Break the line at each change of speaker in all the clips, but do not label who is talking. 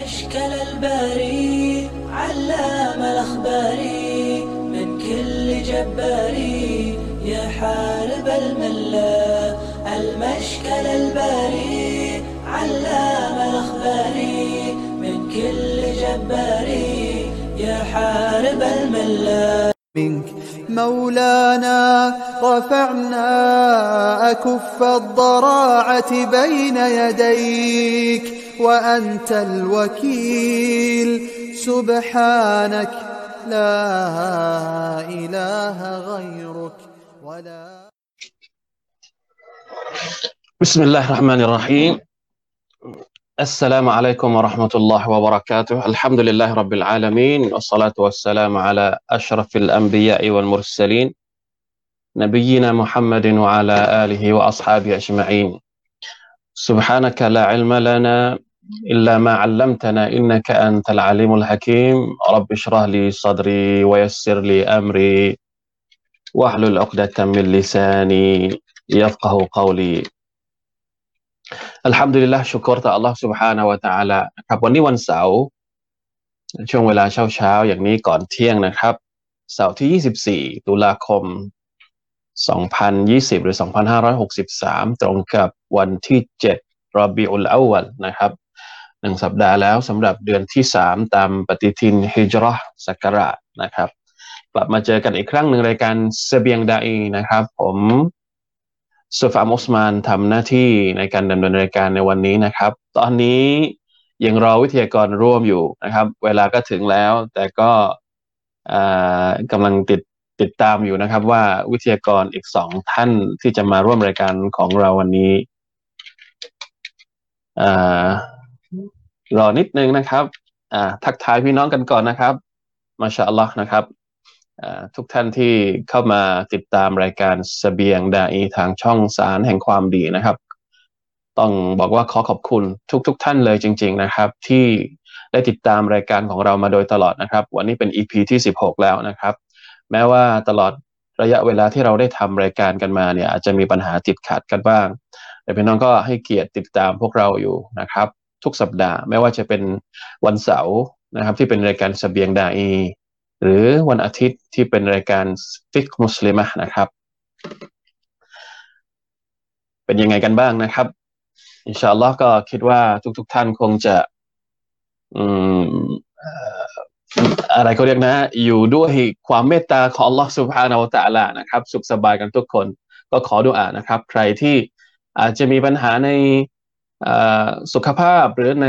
أشكال الباري علام الأخبار من كل جباري يا حارب الملا. المشكل الباري علام الأخبار من كل جباري يا حارب الملا.
منك مولانا رفعنا أكف الضراعة بين يديك. وأنت الوكيل. سبحانك لا إله غيرك ولا
بسم الله الرحمن الرحيم. السلام عليكم ورحمة الله وبركاته. الحمد لله رب العالمين والصلاة والسلام على أشرف الأنبياء والمرسلين نبينا محمد وعلى آله وأصحابه أجمعين. سبحانك لا علم لنا إلا ما علمتنا إنك أنت العليم الحكيم رب اشرح لي صدري ويسر لي أمري واحلل عقدة من لساني يفقه قولي อัลฮัมดุลิลละชุกรต่อ Allah سبحانه และ تعالى ครับวันนี้วันเสาร์ช่วงเวลาเช้าเช้าอย่างนี้ก่อนเที่ยงนะครับ เสาร์ที่ 24 ตุลาคม 2020 หรือ 2563 ตรงกับวันที่ 7 รอบิอุลอาวัลนะครับ หนึ่งสัปดาห์แล้วสำหรับเดือนที่3ตามปฏิทินฮิจรัชสักราชนะครับ กลับมาเจอกันอีกครั้งหนึ่งรายการเสบียงดาอีนะครับ ผมสุฟามอุสมานทำหน้าที่ในการดำเนินรายการในวันนี้นะครับ ตอนนี้ยังรอวิทยากรร่วมอยู่นะครับ เวลาก็ถึงแล้ว แต่ก็กำลังติดติดตามอยู่นะครับ ว่าวิทยากรอีกสองท่านที่จะมาร่วมรายการของเราวันนี้ รอนิดนึงนะครับอ่าทักทายพี่น้องกันก่อนนะครับมาชาอัลลอฮ์นะครับทุกท่านที่เข้ามาติดตามรายการสเสบียงดาอีทางช่องสารแห่งความดีนะครับ ต้องบอกว่าขอขอบคุณทุกๆทท่านเลยจริง ๆนะครับ ที่ได้ติดตามรายการของเรามาโดยตลอดนะครับ วันนี้เป็น EP ที่ 16 แล้วนะครับ แม้ว่าตลอดระยะเวลาที่เราได้ทำรายการกันมาเนี่ยอาจจะมีปัญหาติดขัดกันบ้าง แต่พี่น้องก็ให้เกียรติติดตามพวกเราอยู่นะครับ ทุกสัปดาห์ ไม่ว่าจะเป็นวันเสาร์นะครับที่เป็นรายการสบียงดาอีหรือวันอาทิตย์ที่เป็นรายการฟิกมุสลิมะนะครับ เป็นยังไงกันบ้างนะครับอินชาอัลลอฮ์ก็คิดว่าทุกๆทท่านคงจะอืมอะไรเขาเรียกนะ อยู่ด้วยความเมตตาของ Allah Subhanahu wa Taala นะครับ สุขสบายกันทุกคน ก็ขอดุอานะครับ ใครที่อาจจะมีปัญหาใน สุขภาพหรือใน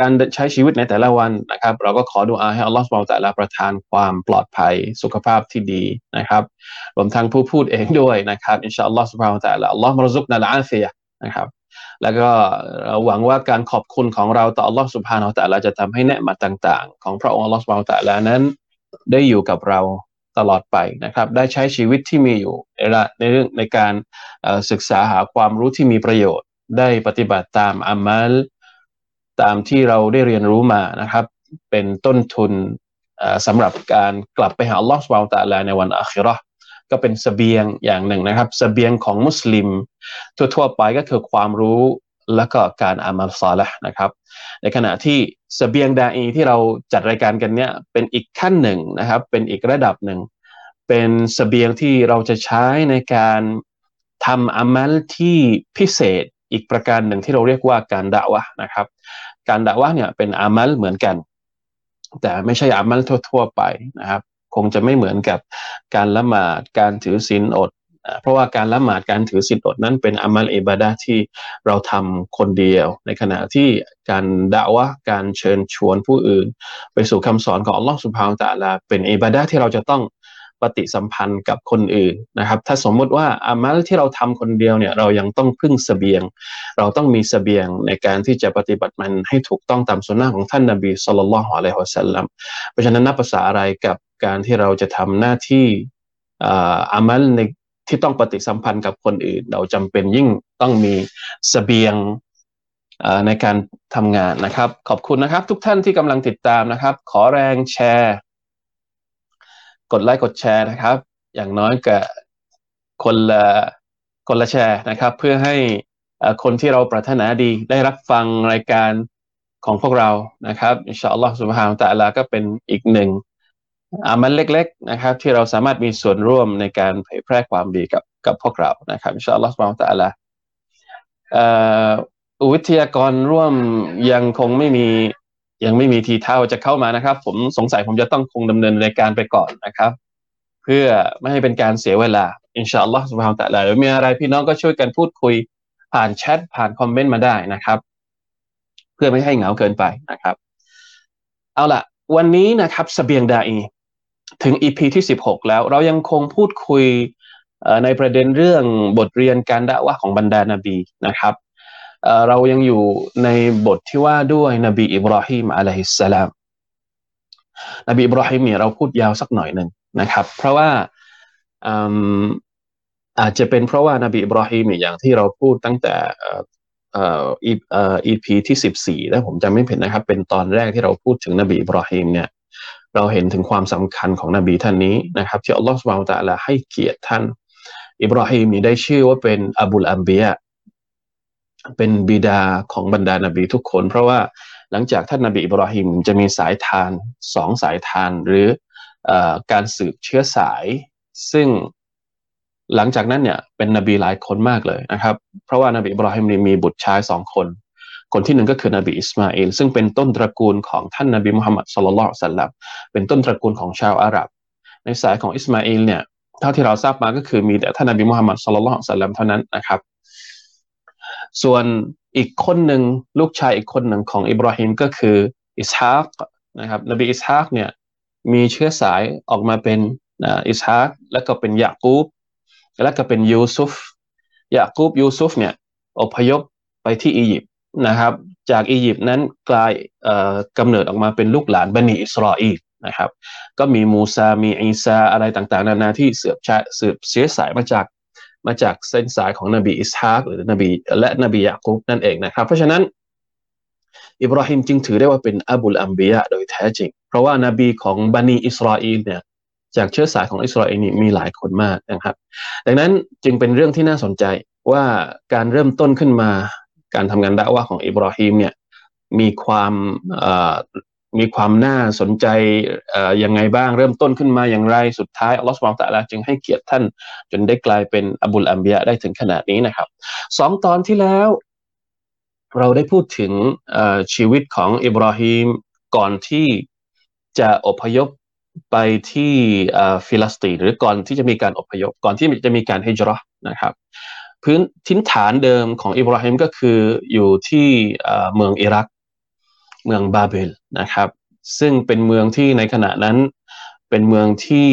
การใช้ชีวิตในแต่ละวันนะครับ เราก็ขอดูอาให้อัลลอฮฺสุบไบร์ตะลาประทานความปลอดภัยสุขภาพที่ดีนะครับรวมทั้งผู้พูดเองด้วยนะครับอินชาอัลลอฮฺสุบไบร์ตะลาอัลลอฮฺมรซุกนัลอาฟียนะครับ แล้วก็หวังว่าการขอบคุณของเราต่ออัลลอฮฺสุบฮานาอัลลอฮฺจะทำให้เนืมาต่างๆ ของพระองค์อัลลอฮฺสุบฮานาอัลลอฮฺนั้นได้อยู่กับเราตลอดไปนะครับ ได้ใช้ชีวิตที่มีอยู่ในเรื่องในการศึกษาหาความรู้ที่มีประโยชน์ ได้ปฏิบัติตามอามัลตามที่เราได้เรียนรู้มานะครับ เป็นต้นทุนสำหรับการกลับไปหาอัลลอฮฺสุบานตะลาในวันอาคิรอก็เป็นสเสบียงอย่างหนึ่งนะครับสเสบียงของมุสลิม ทั่วๆไปก็คือความรู้และก็การอามัลซาละนะครับ ในขณะที่สเสบียงดาอีที่เราจัดรายการกันเนี้ยเป็นอีกขั้นหนึ่งนะครับ เป็นอีกระดับหนึ่ง เป็นสเสบียงที่เราจะใช้ในการทำอามัลที่พิเศษ อีกประการหนึ่งที่เราเรียกว่าการด่าวะนะครับ การด่าวะเนี่ยเป็นอามัลเหมือนกัน แต่ไม่ใช่อามัลทั่ว ๆ ไปนะครับ คงจะไม่เหมือนกับการละหมาดการถือศีลอดเพราะว่าการละหมาดการถือศีลอดนั้นเป็นอามัลอิบาดะที่เราทำคนเดียว ในขณะที่การด่าวะการเชิญชวนผู้อื่น ไปสู่คำสอนของอัลลอฮฺสุบฮานตะลาเป็นอิบาดะที่เราจะต้อง ปฏิสัมพันธ์กับคนอื่นนะครับ ถ้าสมมุติว่าอามัลที่เราทำคนเดียวเนี่ยเรายังต้องพึ่งสเสบียง เราต้องมีสเสบียงในการที่จะปฏิบัติมันให้ถูกต้องตามสุนนะของท่านนบีสุลต่านละฮ์อะลัยฮิวสัลลัมเพราะฉะนั้นนับภาษาอะไรกับการที่เราจะทำหน้าที่อามัลในที่ต้องปฏิสัมพันธ์กับคนอื่น เราจำเป็นยิ่งต้องมีสเสบียงในการทำงานนะครับ ขอบคุณนะครับ ทุกท่านที่กำลังติดตามนะครับ ขอแรงแชร์ กดไลค์กดแชร์นะครับ อย่างน้อยกับคนละคนละแชร์นะครับ เพื่อให้คนที่เราปรารถนาดีได้รับฟังรายการของพวกเรานะครับอินชาอัลลอฮฺสุบฮานตะลาก็เป็นอีกหนึ่งอามันเล็ก ๆนะครับ ที่เราสามารถมีส่วนร่วมในการเผยแพร่ความดีกับกับพวกเรานะครับอินชาอัลลอฮฺสุบฮานตะลาวิทยากรร่วมยังคงไม่มี ยังไม่มีทีเท่าจะเข้ามานะครับ ผมสงสัยผมจะต้องคงดำเนินรายการไปก่อนนะครับ เพื่อไม่ให้เป็นการเสียเวลาอินชาอัลลอฮฺสุบฮานตะลาหรือมีอะไรพี่น้องก็ช่วยกันพูดคุยผ่านแชทผ่านคอมเมนต์มาได้นะครับ เพื่อไม่ให้เหงาเกินไปนะครับ เอาล่ะ วันนี้นะครับเสบียงดาอีย์ถึง EP ที่สิบหกแล้ว เรายังคงพูดคุยในประเด็นเรื่องบทเรียนการดะอฺวะฮ์ของบรรดานบีนะครับ เรายังอยู่ในบทที่ว่าด้วยนบีอิบราฮิมعليه السلامนบีอิบราฮิมเนี่ยเราพูดยาวสักหน่อยหนึ่งนะครับ เพราะว่าอาจจะเป็นเพราะว่านบีอิบราฮิมเนี่ยอย่างที่เราพูดตั้งแต่อีพีที่สิบสี่ถ้าผมจำไม่ผิดนะครับ เป็นตอนแรกที่เราพูดถึงนบีอิบราฮิมเนี่ย เราเห็นถึงความสำคัญของนบีท่านนี้นะครับที่อัลลอฮฺสุบานตะลาให้เกียรติท่าน อิบราฮิมนี่ได้ชื่อว่าเป็นอบุลอัมเบียะ เป็นบิดาของบรรดานาบีทุกคน เพราะว่าหลังจากท่านนาบีอิบราฮิมจะมีสายทานสองสายทานหรืออการสืบเชื้อสาย ซึ่งหลังจากนั้นเนี่ยเป็นนบีหลายคนมากเลยนะครับ เพราะว่านบีอิบราฮิมมีบุตรชายสองคน คนที่หนึ่งก็คือนบีอิสมาอิลซึ่งเป็นต้นตระกูลของท่านนบีมุฮัมมัด صلى الله عليه وسلم เป็นต้นตระกูลของชาวอาหรับ ในสายของอิสมาอิลเนี่ยเท่าที่เราทราบมาก็คือมีแต่ท่านนบีมุฮัมมัด صلى الله عليه وسلم เท่านั้นนะครับ ส่วนอีกคนหนึ่งลูกชายอีกคนหนึ่งของอิบราฮิมก็คืออิสฮากนะครับนบีอิสฮากเนี่ยมีเชื้อสายออกมาเป็นอิสฮากแล้วก็เป็นยากูบแล้วก็เป็นยูซุฟยากูบยูซุฟเนี่ยอพยพไปที่อียิปต์นะครับ จากอียิปต์นั้นกลายกำเนิดออกมาเป็นลูกหลานบันิอิสราเอลนะครับ ก็มีมูซามีอีซาอะไรต่างๆ นานาที่เสืบชาสืบเชื้อสายมาจาก มาจากเส้นสายของนบีอิสฮากหรือนบีและนบียากุบนั่นเองนะครับ เพราะฉะนั้น อิบราฮิมจึงถือได้ว่าเป็นอับุลอัมบียะโดยแท้จริง เพราะว่านาบีของบันีอิสราเอลเนี่ยจากเชื้อสายของอิสราเอลนี่มีหลายคนมากนะครับ ดังนั้นจึงเป็นเรื่องที่น่าสนใจว่าการเริ่มต้นขึ้นมา การทำงานดะว่าของอิบราฮิมเนี่ยมีความ มีความน่าสนใจยังไงบ้างเริ่มต้นขึ้นมาอย่างไรสุดท้ายอัลลอฮฺสุบานตะลาจึงให้เกียรติท่าน จนได้กลายเป็นأبو الأنبياء ได้ถึงขนาดนี้นะครับสองตอนที่แล้ว เราได้พูดถึงชีวิตของอิบราฮิมก่อนที่จะอพยพไปที่ฟิลิสตีนหรือก่อนที่จะมีการอพยพก่อนที่จะมีการฮิจเราะฮ์นะครับพื้นถิ่นฐานเดิมของอิบราฮิมก็คืออยู่ที่เมืองอิรัก เมืองบาเบลนะครับ ซึ่งเป็นเมืองที่ในขณะนั้นเป็นเมืองที่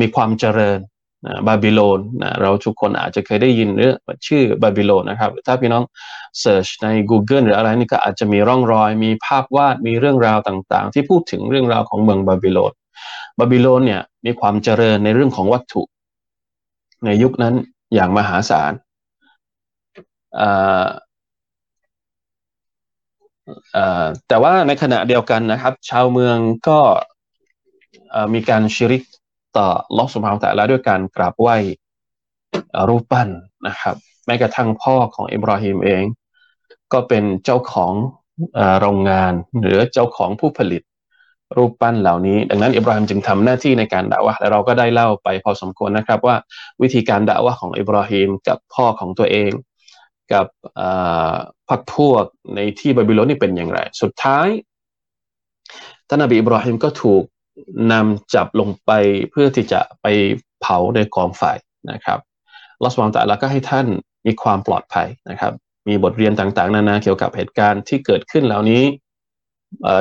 มีความเจริญนะบาบิโลนนะเราทุกคนอาจจะเคยได้ยินเรื่องชื่อบาบิโลนนะครับ ถ้าพี่น้อง search ใน Google หรืออะไรนี่ก็อาจจะมีร่องรอย มีภาพวาดมีเรื่องราวต่างๆ ที่พูดถึงเรื่องราวของเมืองบาบิโลนบาบิโลนเนี่ยมีความเจริญในเรื่องของวัตถุ ในยุคนั้นอย่างมหาศาล แต่ว่าในขณะเดียวกันนะครับ ชาวเมืองก็มีการชิริกต่อลอสุภาแต่ละด้วยการกราบไหว้รูปปั้นนะครับ แม้กระทั่งพ่อของอิบราฮิมเอง ก็เป็นเจ้าของโรงงาน หรือเจ้าของผู้ผลิตรูปปั้นเหล่านี้ ดังนั้นอิบราฮิมจึงทำหน้าที่ในการด่าวะและเราก็ได้เล่าไปพอสมควรนะครับว่าวิธีการด่าวะของอิบราฮิมกับพ่อของตัวเอง กับพรรคพวกในที่บาบิโลนนี่เป็นอย่างไร สุดท้ายท่านนบีอิบราฮิมก็ถูกนำจับลงไปเพื่อที่จะไปเผาในกองไฟนะครับลอสวางแตะแล้วก็ให้ท่านมีความปลอดภัยนะครับ มีบทเรียนต่างๆ นานาเกี่ยวกับเหตุการณ์ที่เกิดขึ้นเหล่านี้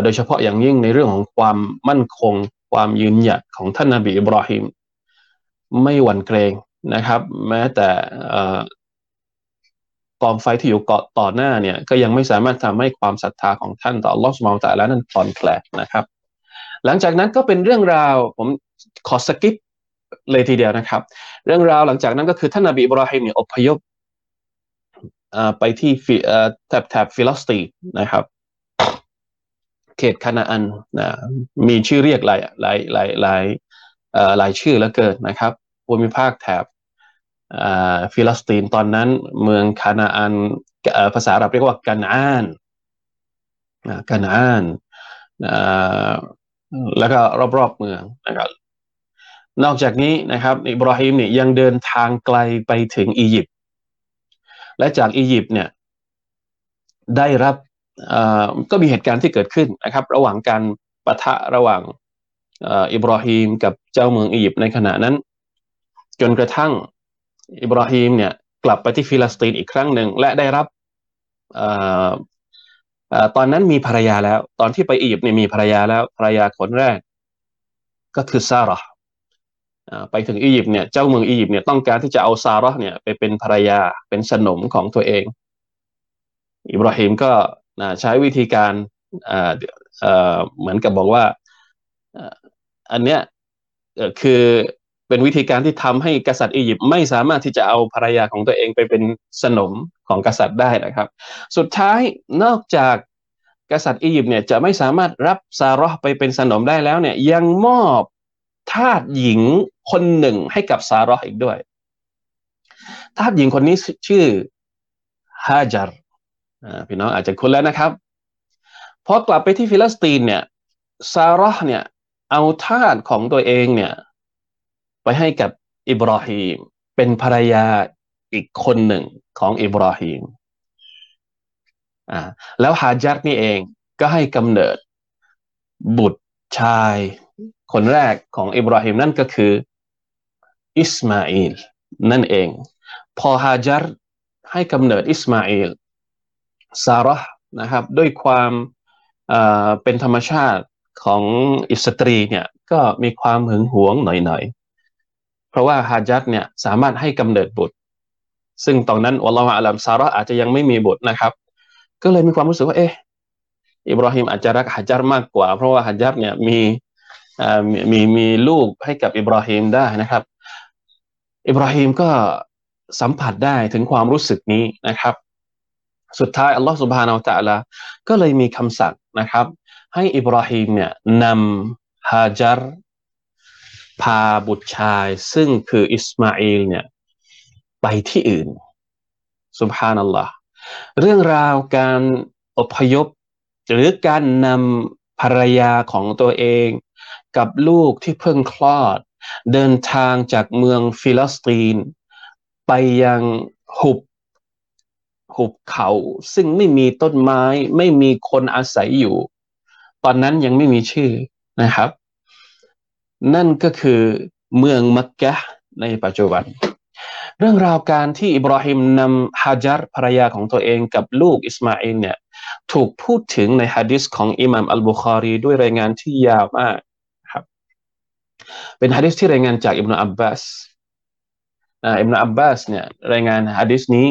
โดยเฉพาะอย่างยิ่งในเรื่องของความมั่นคง ความยืนหยัดของท่านนาบีอิบราฮิมไม่หวั่นเกรงนะครับ แม้แต่ กองไฟที่อยู่เกาะต่อหน้าเนี่ยก็ยังไม่สามารถทำให้ความศรัทธาของท่านต่ออัลลอฮฺ سبحانه وتعالى นั้นคลอนแคลนนะครับ หลังจากนั้นก็เป็นเรื่องราวผมขอ skip เลยทีเดียวนะครับ เรื่องราวหลังจากนั้นก็คือท่านนบีอิบรอฮิมเนี่ยอพยพไปที่แถบแถบฟิลิสตีนนะครับเขตคานาอันนะมีชื่อเรียกหลายหลายหลายหลายหลายชื่อแล้วแต่นะครับภูมิภาคแถบ ฟิลิสตีนตอนนั้นเมืองคานาอันภาษาอาหรับเรียกว่าكنعان كنعان แล้วก็รอบๆเมืองนะครับนอกจากนี้นะครับอิบราฮิมเนี่ยยังเดินทางไกลไปถึงอียิปต์และจากอียิปต์เนี่ยได้รับก็มีเหตุการณ์ที่เกิดขึ้นนะครับ ระหว่างการปะทะระหว่างอิบราฮิมกับเจ้าเมืองอียิปต์ในขณะนั้น จนกระทั่ง อิบราฮิมเนี่ยกลับไปที่ฟิลิสตินอีกครั้งหนึ่งและได้รับตอนนั้นมีภรรยาแล้ว ตอนที่ไปอียิปต์เนี่ยมีภรรยาแล้วภรรยาคนแรก ก็คือซาร่าไปถึงอียิปต์เนี่ยเจ้าเมืองอียิปต์เนี่ยต้องการที่จะเอาซาร่าเนี่ยไปเป็นภรรยาเป็นสนมของตัวเอง อิบราฮิมก็ใช้วิธีการเหมือนกับบอกว่าอันเนี้ยคือ เป็นวิธีการที่ทำให้กษัตริย์อียิปต์ไม่สามารถที่จะเอาภรรยาของตัวเองไปเป็นสนมของกษัตริย์ได้นะครับ สุดท้ายนอกจากกษัตริย์อียิปต์เนี่ยจะไม่สามารถรับซาร์ไปเป็นสนมได้แล้วเนี่ยยังมอบทาสหญิงคนหนึ่งให้กับซาร่าอีกด้วย ทาสหญิงคนนี้ชื่อฮาจัรพี่น้องอาจจะคุ้นแล้วนะครับพอกลับไปที่ฟิลิสตินเนี่ยซาร่าเนี่ยเอาทาสของตัวเองเนี่ย ไปให้กับอิบราฮิมเป็นภรรยาอีกคนหนึ่งของอิบราฮิมอ่าแล้วฮาจัรนี่เองก็ให้กำเนิดบุตรชาย คนแรกของอิบราฮิมนั่นก็คืออิสมาอิลนั่นเอง พอฮาจัรให้กำเนิดอิสมาอิลซาร่านะครับด้วยความเป็นธรรมชาติของอิสตรีเนี่ยก็มีความหึงหวงหน่อยๆ เพราะว่าฮาจัรเนี่ยสามารถให้กำเนิดบุตร ซึ่งตอนนั้นอัลลอฮฺอัลลัมซาระอาจจะยังไม่มีบุตรนะครับ ก็เลยมีความรู้สึกว่าเอ๊ะอิบราฮิมอาจจะรักฮาจัรมากกว่า เพราะว่าฮาจัรเนี่ยมีมีมีลูกให้กับอิบราฮิมได้นะครับ อิบราฮิมก็สัมผัสได้ถึงความรู้สึกนี้นะครับ สุดท้ายอัลลอฮฺ سبحانه وتعالى ก็เลยมีคำสั่งนะครับ ให้อิบราฮิมเนี่ยนำฮาจัร พาบุตรชายซึ่งคืออิสมาอิลเนี่ยไปที่อื่น سبحان الله เรื่องราวการอพยพ หรือการนำภรรยาของตัวเอง กับลูกที่เพิ่งคลอด เดินทางจากเมืองฟิลิสตีน ไปยังหุบหุบเขา ซึ่งไม่มีต้นไม้ไม่มีคนอาศัยอยู่ ตอนนั้นยังไม่มีชื่อนะครับ นั่นก็คือเมืองมักกะในปัจจุบัน เรื่องราวการที่อิบราฮิมนำฮาจัรภรรยาของตัวเองกับลูกอิสมาอิลเนี่ยถูกพูดถึงในหะดีษของอิหม่ามอัลบุคารีด้วยรายงานที่ยาวมากครับ เป็นหะดีษที่รายงานจากอิบนุอับบาสอิบนุอับบาสเนี่ยรายงานหะดีษนี้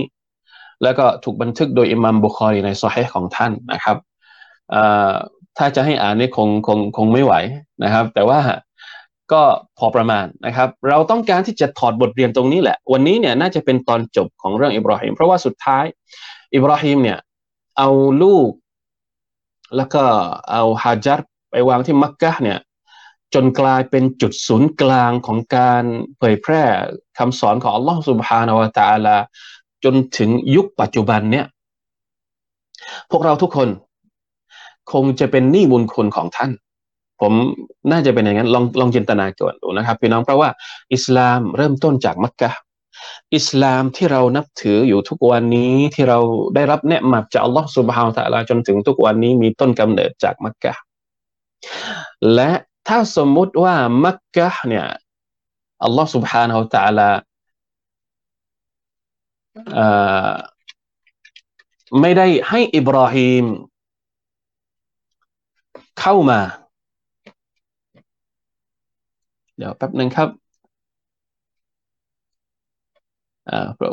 แล้วก็ถูกบันทึกโดยอิหม่ามบุคารีใน صحيح ของท่านนะครับถ้าจะให้อ่านนี่คงคงคงไม่ไหวนะครับ แต่ว่า ก็พอประมาณนะครับ เราต้องการที่จะถอดบทเรียนตรงนี้แหละ วันนี้เนี่ยน่าจะเป็นตอนจบของเรื่องอิบราฮิมเพราะว่าสุดท้ายอิบราฮิมเนี่ยเอาลูก แล้วก็เอาฮาจัดไปวางที่มักกะเนี่ยจนกลายเป็นจุดศูนย์กลางของการเผยแพร่คำสอนของอัลลอฮฺสุบฮานาวะตาลา จนถึงยุคปัจจุบันเนี่ย พวกเราทุกคน คงจะเป็นหนี้บุญคุณของท่าน ผมน่าจะเป็นอย่างนั้นลองลองจินตนาก่อนดูนะครับพี่น้องเพราะว่าอิสลามเริ่มต้นจากมักกะอิสลามที่เรานับถืออยู่ทุกวันนี้ที่เราได้รับเนืมัดจากอัลลอฮฺสุบฮาวตะลาจนถึงทุกวันนี้มีต้นกำเนิดจากมักกะและถ้าสมมุติว่ามักกะเนี่ยอัลลอฮฺสุบฮานาอัลตะลาไม่ได้ให้อิบราฮิมเข้ามา เดี๋ยวแป๊บหนึ่งครับ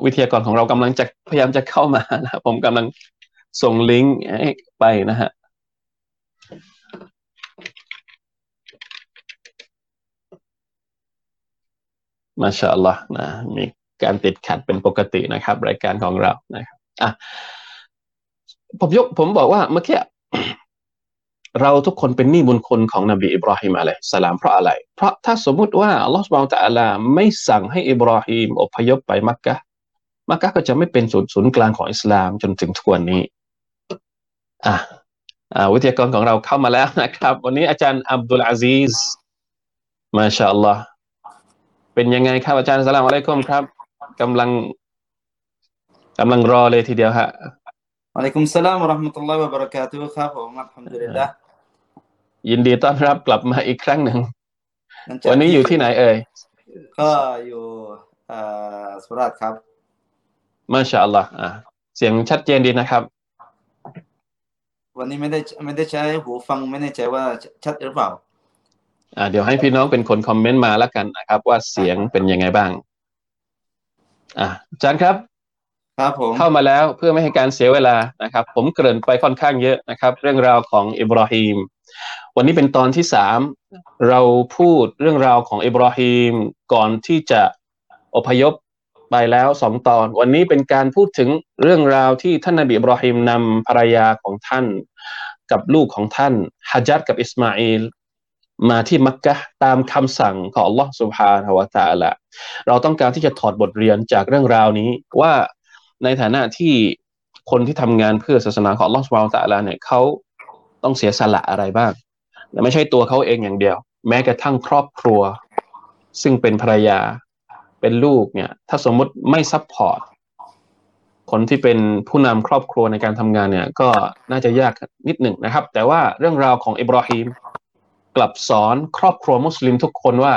วิทยากรของเรากำลังจะพยายามจะเข้ามานะผมกำลังส่งลิงก์ไปนะฮะมาชาอัลลอฮ์นะมีการติดขัดเป็นปกตินะครับ รายการของเรานะครับอะผมยกผมบอกว่าเมื่อกี้ เราทุกคนเป็นหนี้บุญคุณของนบีอิบราฮิมอะลัยสลามเพราะอะไร เพราะถ้าสมมุติว่าอัลลอฮฺสุบานตะอัลาไม่สั่งให้อิบราฮิมอพยพไปมักกะมักกะก็จะไม่เป็นศูนย์ศูนย์กลางของอิสลามจนถึงทุกวันนี้อะอ่าวิทยากรของเราเข้ามาแล้วนะครับ วันนี้อาจารย์อับดุลอาซีซมาชาอัลลอฮ์เป็นยังไงครับอาจารย์สลามอะลัยกุมครับกำลังกำลังรอเลยทีเดียวฮะ
อะลัยกุมสลามวะราะห์มะตุลลอฮ์วะบะเราะกาตุฮ์ครับผมอัลฮัมดุลิลละ
ยินดีต้อนรับกลับมาอีกครั้งหนึ่ง
หลังจาก
วันนี้อยู่ที่ไหนเอ่ย
ก็อยู่เอ่อสุราษฎร์ครับ
มาชาอัลลอฮ์อ่าเสียงชัดเจนดีนะครับ
วันนี้ไม่ได้ไม่ได้ใช้หูฟังไม่แน่ใจว่าชัดหรือเปล่า
อ่า เดี๋ยวให้พี่น้องเป็นคนคอมเมนต์มาแล้วกันนะครับ ว่าเสียงเป็นยังไงบ้าง อ่าอาจารย์ครับ
ครับผม
เข้ามาแล้วเพื่อไม่ให้การเสียเวลานะครับ ผมเกริ่นไปค่อนข้างเยอะนะครับ เรื่องราวของอิบราฮิมวันนี้เป็นตอนที่สามเราพูดเรื่องราวของอิบราฮิมก่อนที่จะอพยพไปแล้วสองตอน วันนี้เป็นการพูดถึงเรื่องราวที่ท่านนบีอิบราฮิมนำภรรยาของท่าน กับลูกของท่านฮะจัดกับอิสมาอิลมาที่มักกะตามคำสั่งของ Allah Subhanahu wa Taala เราต้องการที่จะถอดบทเรียนจากเรื่องราวนี้ว่า ในฐานะที่คนที่ทำงานเพื่อศาสนาของลอสุบฮานะฮูวะตะอาลาเนี่ยเขาต้องเสียสละอะไรบ้างและไม่ใช่ตัวเขาเองอย่างเดียว แม้กระทั่งครอบครัว ซึ่งเป็นภรรยาเป็นลูกเนี่ย ถ้าสมมุติไม่ support คนที่เป็นผู้นำครอบครัวในการทำงานเนี่ย ก็น่าจะยากนิดหนึ่งนะครับ แต่ว่าเรื่องราวของอิบราฮิมกลับสอนครอบครัวมุสลิมทุกคนว่า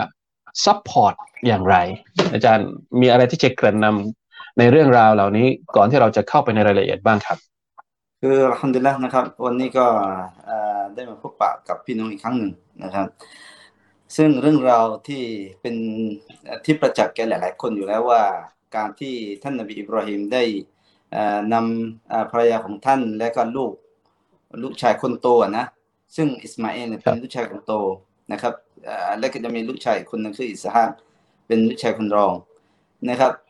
support อย่างไร อาจารย์มีอะไรที่จะเกริ่นนำ ในเรื่องราวเหล่านี้ก่อนที่เราจะเข้าไปในรายละเอียดบ้างครับ
คือ الحمد لله นะครับ วันนี้ก็เอ่อได้มาพบปะกับพี่น้องอีกครั้งหนึ่งนะครับ ซึ่งเรื่องราวที่เป็นเอ่อที่ประจักษ์แก่หลาย ๆ คนอยู่แล้วว่าการที่ท่านนบีอิบราฮิมได้เอ่อนำเอ่อภรรยาของท่านและก็ลูกลูกชายคนโตอะนะซึ่งอิสมาเอลเนี่ยเป็นลูกชายคนโตนะครับเอ่อและก็จะมีลูกชายอีกคนหนึงคืออิสฮากเป็นลูกชายคนรองนะครับเอ่อ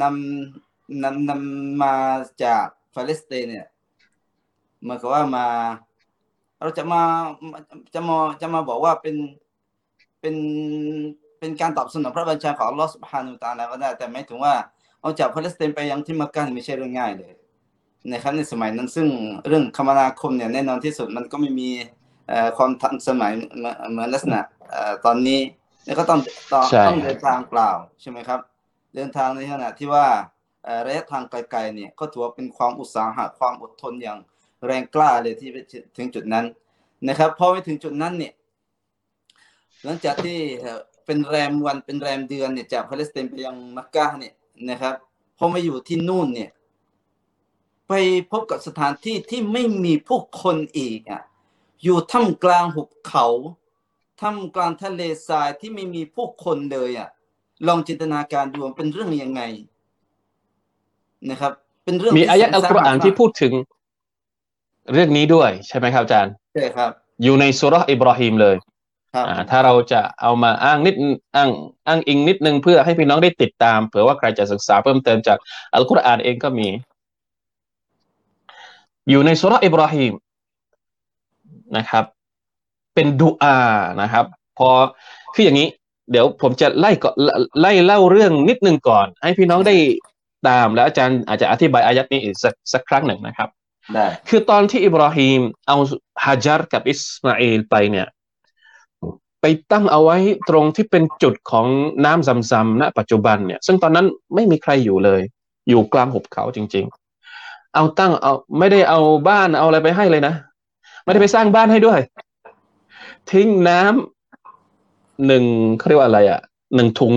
นำนำนำมาจากปาเลสไตน์เนี่ยมือนกับว่ามาเราจะมาจะมาจะมาบอกว่าเป็นเป็นเป็นการตอบสนองพระบัญชาของลอสุบฮานุตะอาลาก็ได้ แต่ไม่ถึงว่าเอาจากปาเลสไตน์ไปยังที่มักกะนี่ไม่ใช่เรื่องง่ายเลยนะครับในสมัยนั้นซึ่งเรื่องคมนาคมเนี่ยแน่นอนที่สุดมันก็ไม่มีเอ่อความทันสมัยเหมือนลักษณะตอนนี้ แล้วก็ต้องต้อง
ใช่
ต้องเดินทางเปล่าใช่ไหมครับ เดินทางในขณะที่ว่าเอ่อระยะทางไกลๆเนี่ยก็ถือว่าเป็นความอุตสาหะความอดทนอย่างแรงกล้าเลยที่ไปถึงจุดนั้นนะครับพอไปถึงจุดนั้นเนี่ยหลังจากที่เอ่อเป็นแรมวันเป็นแรมเดือนเนี่ยจากปาเลสไตน์ไปยังมักกะฮ์เนี่ยนะครับพอมาอยู่ที่นู่นเนี่ยไปพบกับสถานที่ที่ไม่มีผู้คนอีกอะอยู่ท่ามกลางหุบเขา ท่ามกลางทะเลทรายที่ไม่มีผู้คนเลยอะ ลองจินตนาการดูมันเป็นเรื่องยังไงนะครับ เป็นเรื่อง
มีอายะห์อัลกุรอานที่
ด
พูดถึงเรื่องนี้ด้วยใช่ไหมครับอาจารย์
ใช่ครับ
อยู่ในสุเราะห์อิบราฮิมเลย
ครับ
อ่าถ้าเราจะเอามาอ้างนิดอ้างอ้างอิงนิดนึงเพื่อให้พี่น้องได้ติดตามเผื่อว่าใครจะศึกษาเพิ่มเติมจากอัลกุรอานเองก็มี อยู่ในสุเราะห์อิบราฮิมนะครับ เป็นดุอานะครับ พอคืออย่างนี้ เดี๋ยวผมจะไล่ก่อนไล่เล่าเรื่องนิดนึงก่อน ให้พี่น้องได้ตามแล้วอาจารย์อาจจะอธิบายอายัดนี้อีกสักสักครั้งหนึ่งนะครับ
ได้
คือตอนที่อิบราฮิมเอาฮาจัรกับอิสมาอิลไปเนี่ย ไปตั้งเอาไว้ตรงที่เป็นจุดของน้ำซำซำณปัจจุบันเนี่ย ซึ่งตอนนั้นไม่มีใครอยู่เลย อยู่กลางหุบเขาจริง ๆ เอาตั้งเอาไม่ได้เอาบ้านเอาอะไรไปให้เลยนะ ไม่ได้ไปสร้างบ้านให้ด้วย ทิ้งน้ำหนึ่งเขาเรียกว่าอะไรอะหนึ่งถุง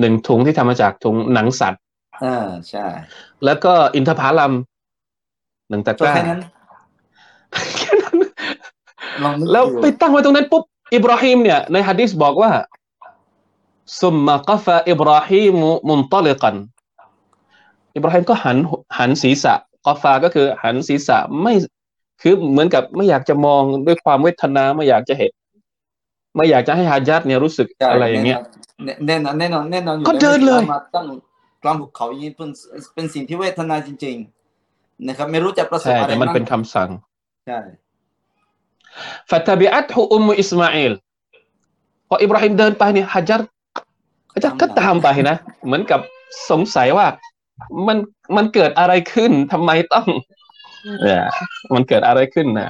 หนึ่งถุงที่ทำมาจากถุงหนังสัตว์
อ่าใช่
แล้วก็อินทผลัมหนึ่งตะก
ก็
ร้า
แค่นั้น
แค่นั้น
ลองนึก
แล้ว
ดู
ไปตั้งไว้ตรงนั้นปุ๊บอิบราฮิมเนี่ยในฮะดิษบอกว่าซุมมากฟะอิบราฮิมมุนตลิกันอิบราฮิมก็หันหันศีรษะกฟาก็คือหันศีรษะไม่ คือเหมือนกับไม่อยากจะมองด้วยความเวทนาไม่อยากจะเห็นไม่อยากจะให้ฮาจัดเนี่ยรู้สึก
ใช่
อะไรอย่างเงี้ย
แน่นอนแน่นอนแน่นอนอยู่
ก็เดินเลย
แวมาตั้งกลางหุบเขาอย่างนี้เป็นเป็นสิ่งที่เวทนาจริง ๆ นะครับ ไม่รู้จะประสบ
ใช่
อะไร
แต่มันเป็น
บ้าง
คำสั่ง
ใช่
ฟัตบิอัตฮุอุมอิสมาอิลพออิบราฮิมเดินไปเนี่ยฮัจจัรฮัจจัรก็ตามไปนะ เหมือนกับสงสัยว่ามันมันเกิดอะไรขึ้นทำไมต้อง เนี่ยมันเกิดอะไรขึ้นนะ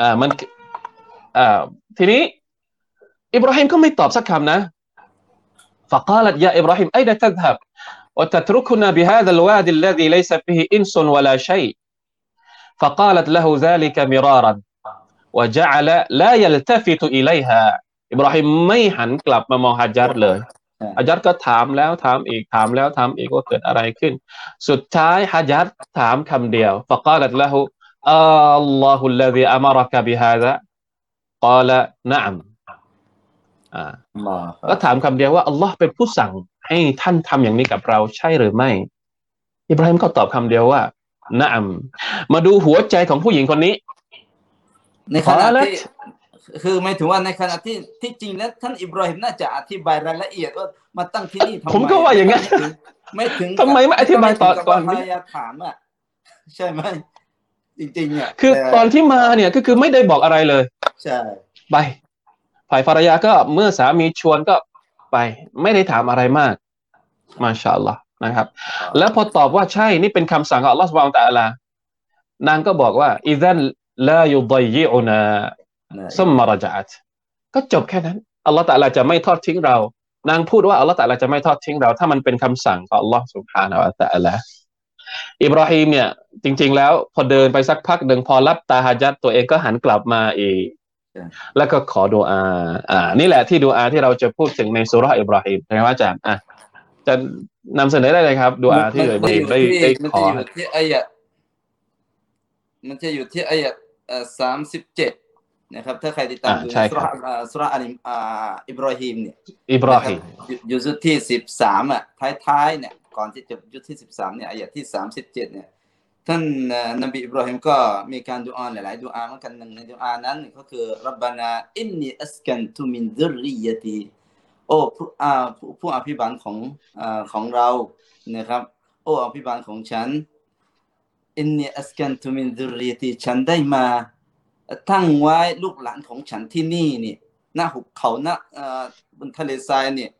อ่ามันอ่าทีนี้ อิบราฮิมก็ไม่ตอบสักคำนะ فقالت يا إبراهيم أين تذهب وتتركنا بهذا الوادي الذي ليس فيه إنس ولا شيء فقالت له ذلك مرارا وجعل لا يلتفت إليها อิบราฮิมไม่หันกลับมามองฮัจญัดเลย อายัดก็ถามแล้วถามอีกถามแล้วถามอีกว่าเกิดอะไรขึ้น สุดท้ายฮะยัดถามคำเดียวฟะกาลัตละหูอัลลอฮุลลซีอา
มรักบิฮาซะ
กาละนะอัมอ่
ก็
ถามคำเดียวว่าอัลลอฮ์เป็นผู้สั่งให้ท่านทำอย่างนี้กับเราใช่หรือไม่ อิบราฮิมก็ตอบคำเดียวว่านะอัมมาดูหัวใจของผู้หญิงคนนี้
ในขณะที่ คือหมายถึงว่าในขณะที่ที่จริงแล้วท่านอิบราฮิมน่าจะอธิบายรายละเอียดว่ามาตั้งที่นี่ทำไม
ผมก็ว่าอย่างนั้น
ไม่ถึไม่ถึง
ทำไมไม่อธิบายตอนก่อน
ภรรยาถามอะใช่ไหมจริงๆอะ
คือ
แต่
ตอนที่มาเนี่ยก็คือไม่ได้บอกอะไรเลย
ใช่
ไปฝ่ายภรรยาก็เมื่อสามีชวนก็ไป ไม่ได้ถามอะไรมากมาชาอัลลอฮ์นะครับ แล้วพอตอบว่าใช่นี่เป็นคำสั่งของอัลลอฮ์สุบฮานะฮูวะตะอาลานางก็บอกว่าอิซันลายุดยิอุนา
นะ
ซุมมารจัตก็จบแค่นั้นอัลลอฮฺตะอาลาจะไม่ทอดทิ้งเรา นางพูดว่าอัลลอฮฺตะอาลาจะไม่ทอดทิ้งเรา ถ้ามันเป็นคำสั่งของอัลลอฮฺสุบฮานะฮูวะตะอาลาอิบราฮิมเนี่ย จริง ๆ แล้วพอเดินไปสักพักหนึ่งพอรับตาฮะจัดตัวเองก็หันกลับมาอีกแล้วก็ขอดูอาอ่า นี่แหละที่ดูอาที่เราจะพูดถึงในสุราะห์อิบราฮิมนะครับอาจารย์อะจะนำเสนอได้เลยครับดูอาที่อิบราฮิมได้ได้
มัน
ข
จะ
อ
อยู่ที่อายะมันจะอยู่ที่อายะสามสิบเจ็ด นะครับถ้าใครติดตาม
อ่า
ดู
ใช่
สุ
ครับ
ราะห์อ่าสุราะห์อันอ่าอิบราฮิมเนี่ย
อิบราฮิม
นะครับยุยุสุดที่สิบสามอะท้ายๆเนี่ยก่อนที่จบยุดที่สิบสามเนี่ยอายะที่สามสิบเจ็ดเนี่ยท่านเอ่อนบีอิบราฮิมก็มีการดูอาหลายๆดูอาเหมือนกันหนึ่งในดูอานั้นก็คือรับบานาอินนีอัสกันตุมินดุริยตีโอ้ผู้อ่าผู้ผู้อภิบาลของอ่าของเรานะครับโอ้อภิบาลของฉันอินนีอัสกันตุมินดุริยตีฉันได้มา ตั้งไว้ลูกหลานของฉันที่นี่เนี่ยหน้าหุบเขาหน้าบนทะเลทรายเนี่ย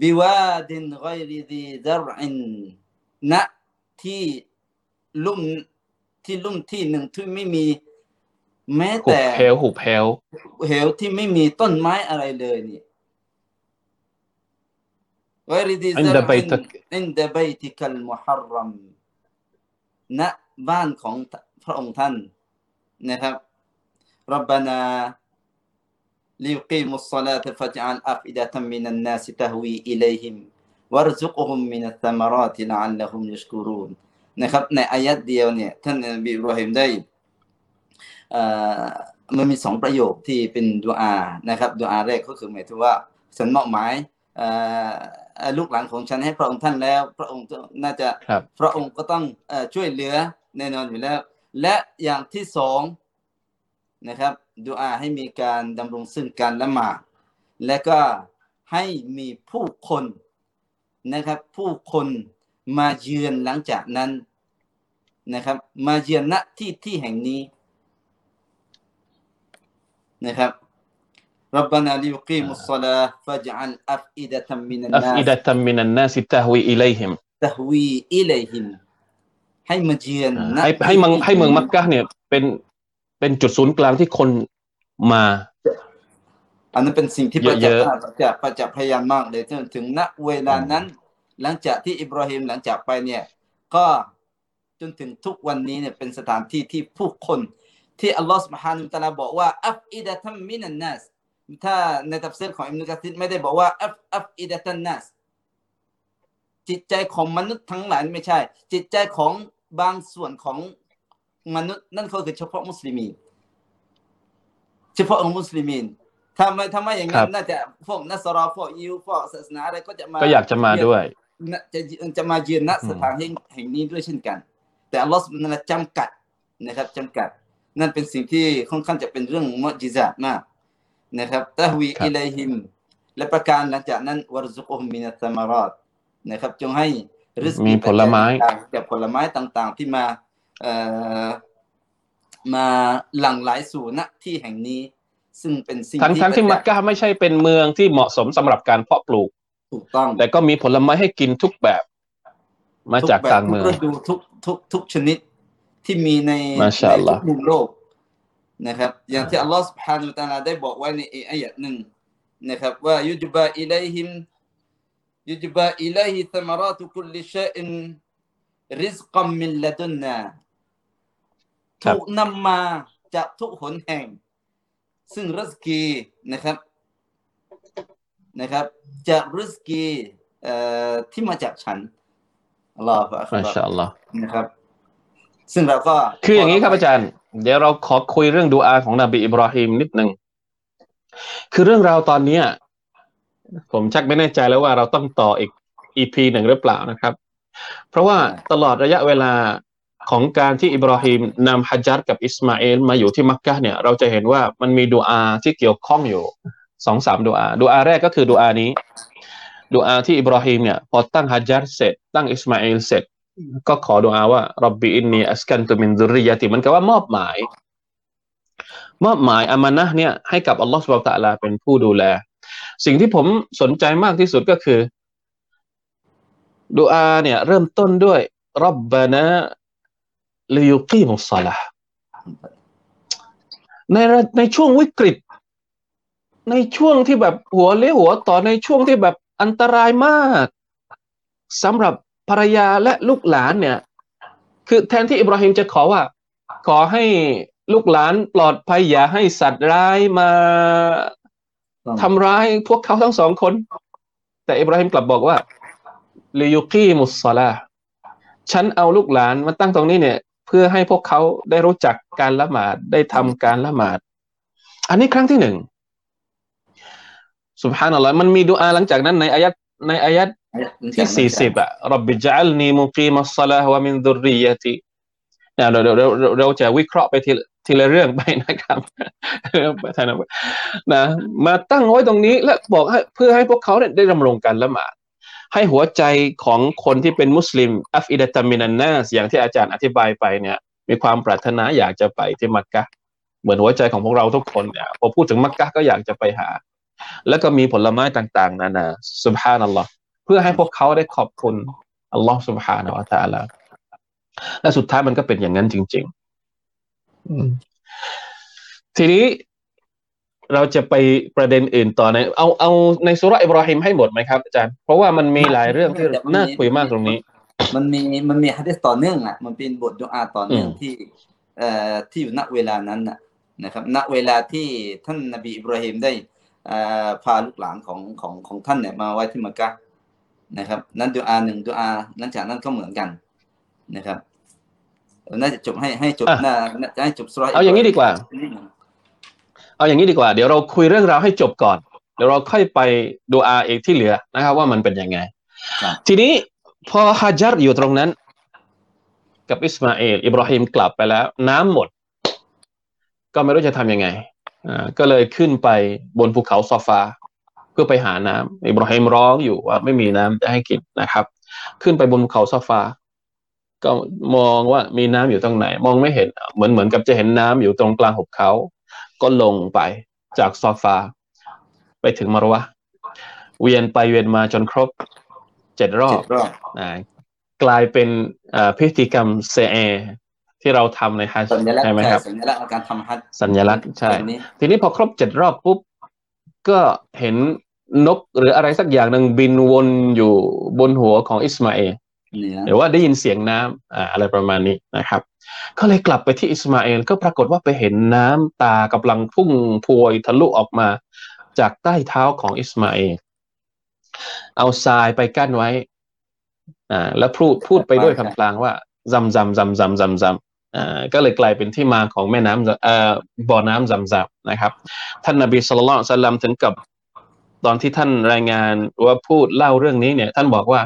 بواد غير ذي زرع ณที่ลุ่มที่ลุ่มที่หนึ่งที่ไม่มี แม้แต่หุ
เหวหุบเหว
เหวที่ไม่มีต้นไม้อะไรเลยนี่ غير ذي زرع
عند
بيتك المحرم ณบ้านของ
พระ
องค์ท่าน นะครับรับบานาลิยุกิมุสลาตฟัจอัลอัฟิดะตัมมินันนาสิตฮวีอิเลห์มวรซุกุมมินัตมารัติลอัลละฮุมยุชกูรุนนะครับในอายัดเดียวเนี่ยท่านนบีอิบราฮิมได้มันมีสองประโยคที่เป็นดุอานะครับดุอาแรกก็คือหมายถึงว่าฉันมอบหมายลูกหลานของฉันให้พระองค์ท่านแล้ว พระองค์น่าจะ
ร
พระองค์ก็ต้องช่วยเหลือแน่นอนอยู่แล้ว และอย่างที่สองนะครับดุอาให้มีการดำรงซึ่งการละหมาดและก็ให้มีผู้คนนะครับ ผู้คนมาเยือนหลังจากนั้นนะครับ มาเยือนณที่ที่แห่งนี้นะครับ ربنا ليقيموا الصلاة فاجعل أفئدة من الناس
أفئدة من الناس تهوي إليهم
تهوي إليهم ให้มาเยือนณ
ให้ให้เมือง
ที่
ให้เมืองมักกะเนี่ย เป็นเป็นจุดศูนย์กลางที่คนมา
อันนั้นเป็นสิ่งที่ประ
เย
จัก
อะ
ษ์ประจักษ์ประจักษ์พยานมากเลยจนถึงณเวลานั้น หลังจากที่อิบราฮิมหลังจากไปเนี่ย ก็จนถึงทุกวันนี้เนี่ยเป็นสถานที่ที่ผู้คนที่อัลลอฮฺสุบฮานุตะอาลาบอกว่าอัฟอิดะตัมมินันนัสถ้าในตัฟซีรของอิมนุกะซีรไม่ได้บอกว่าอัฟอัฟอิดะตันนัสจิตใจของมนุษย์ทั้งหลายไม่ใช่ จิตใจของ บางส่วนของมนุษย์นั่นก็คือเฉพาะมุสลิมีนเฉพาะองค์มุสลิมีนถ้าไม่ถ้าไม่อย่างนั้
ครั
น
บ
น่าจะพวกนัสรอพวกยิวพวกศาสนาอะไรก็จะมา
ก็อยากจะมาด้วย
นะจะจะมาเยือนณ
อืม
สถานแห่งแห่งนี้ด้วยเช่นกัน แต่อัลลอฮฺสุบฮานะฮูวะตะอาลาจำกัดนะครับจำกัด นั่นเป็นสิ่งที่ค่อนข้างจะเป็นเรื่องมุจิซาตมากนะครับตะฮวีอิลัยฮิม และประการหลังจากนั้นวรซุกุฮุมมินัสซามารอตนะครับ จงให้ ริส
มีผลไม้
จากผลไม้ต่างๆ ที่มาเอ่อมาหลั่งไหลสู่ณที่แห่งนี้ ซึ่งเป็นสิ่ง
ทั้งทั้งที่มักกะไม่ใช่เป็นเมืองที่เหมาะสมสำหรับการเพาะปลูก
ถูกต้อง
แต่ก็มีผลไม้ให้กินทุกแบบ มาจากต่างเมือง
ทุกฤดูทุกทุกทุกชนิดที่มีในในทุกมุมโลกนะครับ อย่างที่อัลลอฮฺ سبحانه และ تعالى ได้บอกไว้ในอายะหนึ่งนะครับ ว่ายุจบาอิเลฮิมารตุคุลิชัยอินริซกัมมินละดุนนา
ครับ
ถูกนำมาจากทุกหนแห่ง ซึ่งริสกีนะครับนะครับ จากริสกีเอ่อที่มาจากฉันอัลลอฮฺอัก
มา
บัร
ชาอัลลอฮ์
นะครับ ซึ่งเราก็
คืออย่างนี้ครับอาจารย์ เดี๋ยวเราขอคุยเรื่องดูอาของนบีอิบราฮิมนิดหนึ่งคือเรื่องราวตอนเนี้ย ผมชักไม่แน่ใจแล้วว่าเราต้องต่ออีก EP หนึ่งหรือเปล่านะครับ เพราะว่าตลอดระยะเวลาของการที่อิบราฮิมนำฮาญัรกับอิสมาเอลมาอยู่ที่มักกะเนี่ย เราจะเห็นว่ามันมีดูอาที่เกี่ยวข้องอยู่สองสามดูอาดูอาแรกก็คือดูอานี้ดูอาที่อิบราฮิมเนี่ยพอตั้งฮัจญัดเสร็จ ตั้งอิสมาเอลเสร็จ ก็ขอดุอาว่ารับบีอินนีอัสกันตุมินซุริยะติมันก็ว่ามอบหมาย มอบหมายอามานะห์เนี่ยให้กับอัลลอฮฺสุบไบร์ตะอาลาเป็นผู้ดูแล สิ่งที่ผมสนใจมากที่สุดก็คือดุอาเนี่ยเริ่มต้นด้วยรับบานะลิยุกีมุสลาในในช่วงวิกฤต ในช่วงที่แบบหัวเลี้ยวหัวต่อในช่วงที่แบบอันตรายมากสำหรับภรรยาและลูกหลานเนี่ย คือแทนที่อิบราฮิมจะขอว่า ขอให้ลูกหลานปลอดภัยอย่าให้สัตว์ร้ายมา ทำร้ายพวกเขาทั้งสองคน แต่อิบราฮิมกลับบอกว่าลิยุกีมุสซาลาห์ฉันเอาลูกหลานมาตั้งตรงนี้เนี่ย เพื่อให้พวกเขาได้รู้จักการละหมาดได้ทำการละหมาด อันนี้ครั้งที่หนึ่งสุบฮานัลลอฮ์มันมีดุอาหลังจากนั้นในอายัดในอายัดที่สี่สิบอะรับบิจัลนีมุกีมัสซาลาฮ์วะมินดุริยะติ เดี๋ยวเราเราจะวิเคราะห์ไปทีทีละเรื่องไปนะครับประธานนะมาตั้งไว้ตรงนี้และบอกให้เพื่อให้พวกเขาได้ดำรงการละหมาดให้หัวใจของคนที่เป็นมุสลิมอัฟอิดตัมมินันนาสอย่างที่อาจารย์อธิบายไปเนี่ย มีความปรารถนาอยากจะไปที่มักกะเหมือนหัวใจของพวกเราทุกคนเนี่ยพอพูดถึงมักกะก็อยากจะไปหา แล้วก็มีผลไม้ต่างๆนานาสุบฮานัลลอฮ์เพื่อให้พวกเขาได้ขอบคุณอัลลอฮ์สุบฮานะอัลลอฮ์ และสุดท้ายมันก็เป็นอย่างนั้นจริงๆอืมทีนี้เราจะไปประเด็นอื่นต่อใน เอาเอาในสุราะห์อิบราฮิมให้หมดไหมครับอาจารย์เพราะว่ามันมีหลายเรื่องที่น่าคุยมากตรงนี้
มันมีมันมีฮะดิษต่อเนื่องอะ มันเป็นบทดุอาต่อเนื่อง
อืม
ที่ เอ่อที่อยู่ณเวลานั้นน่ะนะครับ ณเวลาที่ท่านนบีอิบราฮิมได้เอ่อพาลูกหลานของของของท่านเนี่ยมาไว้ที่มักกะฮ์นะครับ นั้นดุอาหนึ่งดุอาหลังจากนั้นก็เหมือนกันนะครับเออ น่าจะจบให้ให้จบ
อะ
น่าน่าจะให้จบสุราะห์
เอาอย่างนี้ดีกว่า เอาอย่างนี้ดีกว่า เดี๋ยวเราคุยเรื่องราวให้จบก่อน เดี๋ยวเราค่อยไปดูอาเอกที่เหลือนะครับ ว่ามันเป็นยังไง
ครับ
ทีนี้พอฮาจัรอยู่ตรงนั้น กับอิสมาเอลอิบราฮิมกลับไปแล้ว น้ำหมด ก็ไม่รู้จะทำยังไงอ่าก็เลยขึ้นไปบนภูเขาซอฟาเพื่อไปหาน้ำอิบราฮิมร้องอยู่ว่าไม่มีน้ำจะให้กินนะครับ ขึ้นไปบนภูเขาซอฟา ก็มองว่ามีน้ำอยู่ตรงไหน มองไม่เห็น เหมือนเหมือนกับจะเห็นน้ำอยู่ตรงกลางหุบเขา ก็ลงไปจากซอฟา ไปถึงมารวะห์เวียนไปเวียนมาจนครบเจ็ดรอบ
เจ็ดรอบ
อ่ากลายเป็นอ่าพิธีกรรมเซเอที่เราทำในฮัจญ์
สัญลักษณ์
ใช่ไหม
ใช่
ครับ
สัญลักษณ์ในการทำฮัจญ์
สัญลักษณ์ใช่
แบบนี้
ทีนี้พอครบเจ็ดรอบปุ๊บ ก็เห็นนกหรืออะไรสักอย่างหนึ่งบินวนอยู่บนหัวของอิสมาเอล
เนี่ย
หรือว่าได้ยินเสียงน้ำอ่าอะไรประมาณนี้นะครับ ก็เลยกลับไปที่อิสมาเอลก็ปรากฏว่าไปเห็นน้ำตากำลังพุ่งพวยทะลุออกมาจากใต้เท้าของอิสมาเอลเอาทรายไปกั้นไว้อ่าแล้วพูดพูดไปด้วยคำกลางว่าซำซำซำซำซำซำอ่าก็เลยกลายเป็นที่มาของแม่น้ำเอ่อบ่อน้ำซำซำนะครับ ท่านนบีสุลต่านสัลลัมถึงกับตอนที่ท่านรายงานว่าพูดเล่าเรื่องนี้เนี่ย ท่านบอกว่า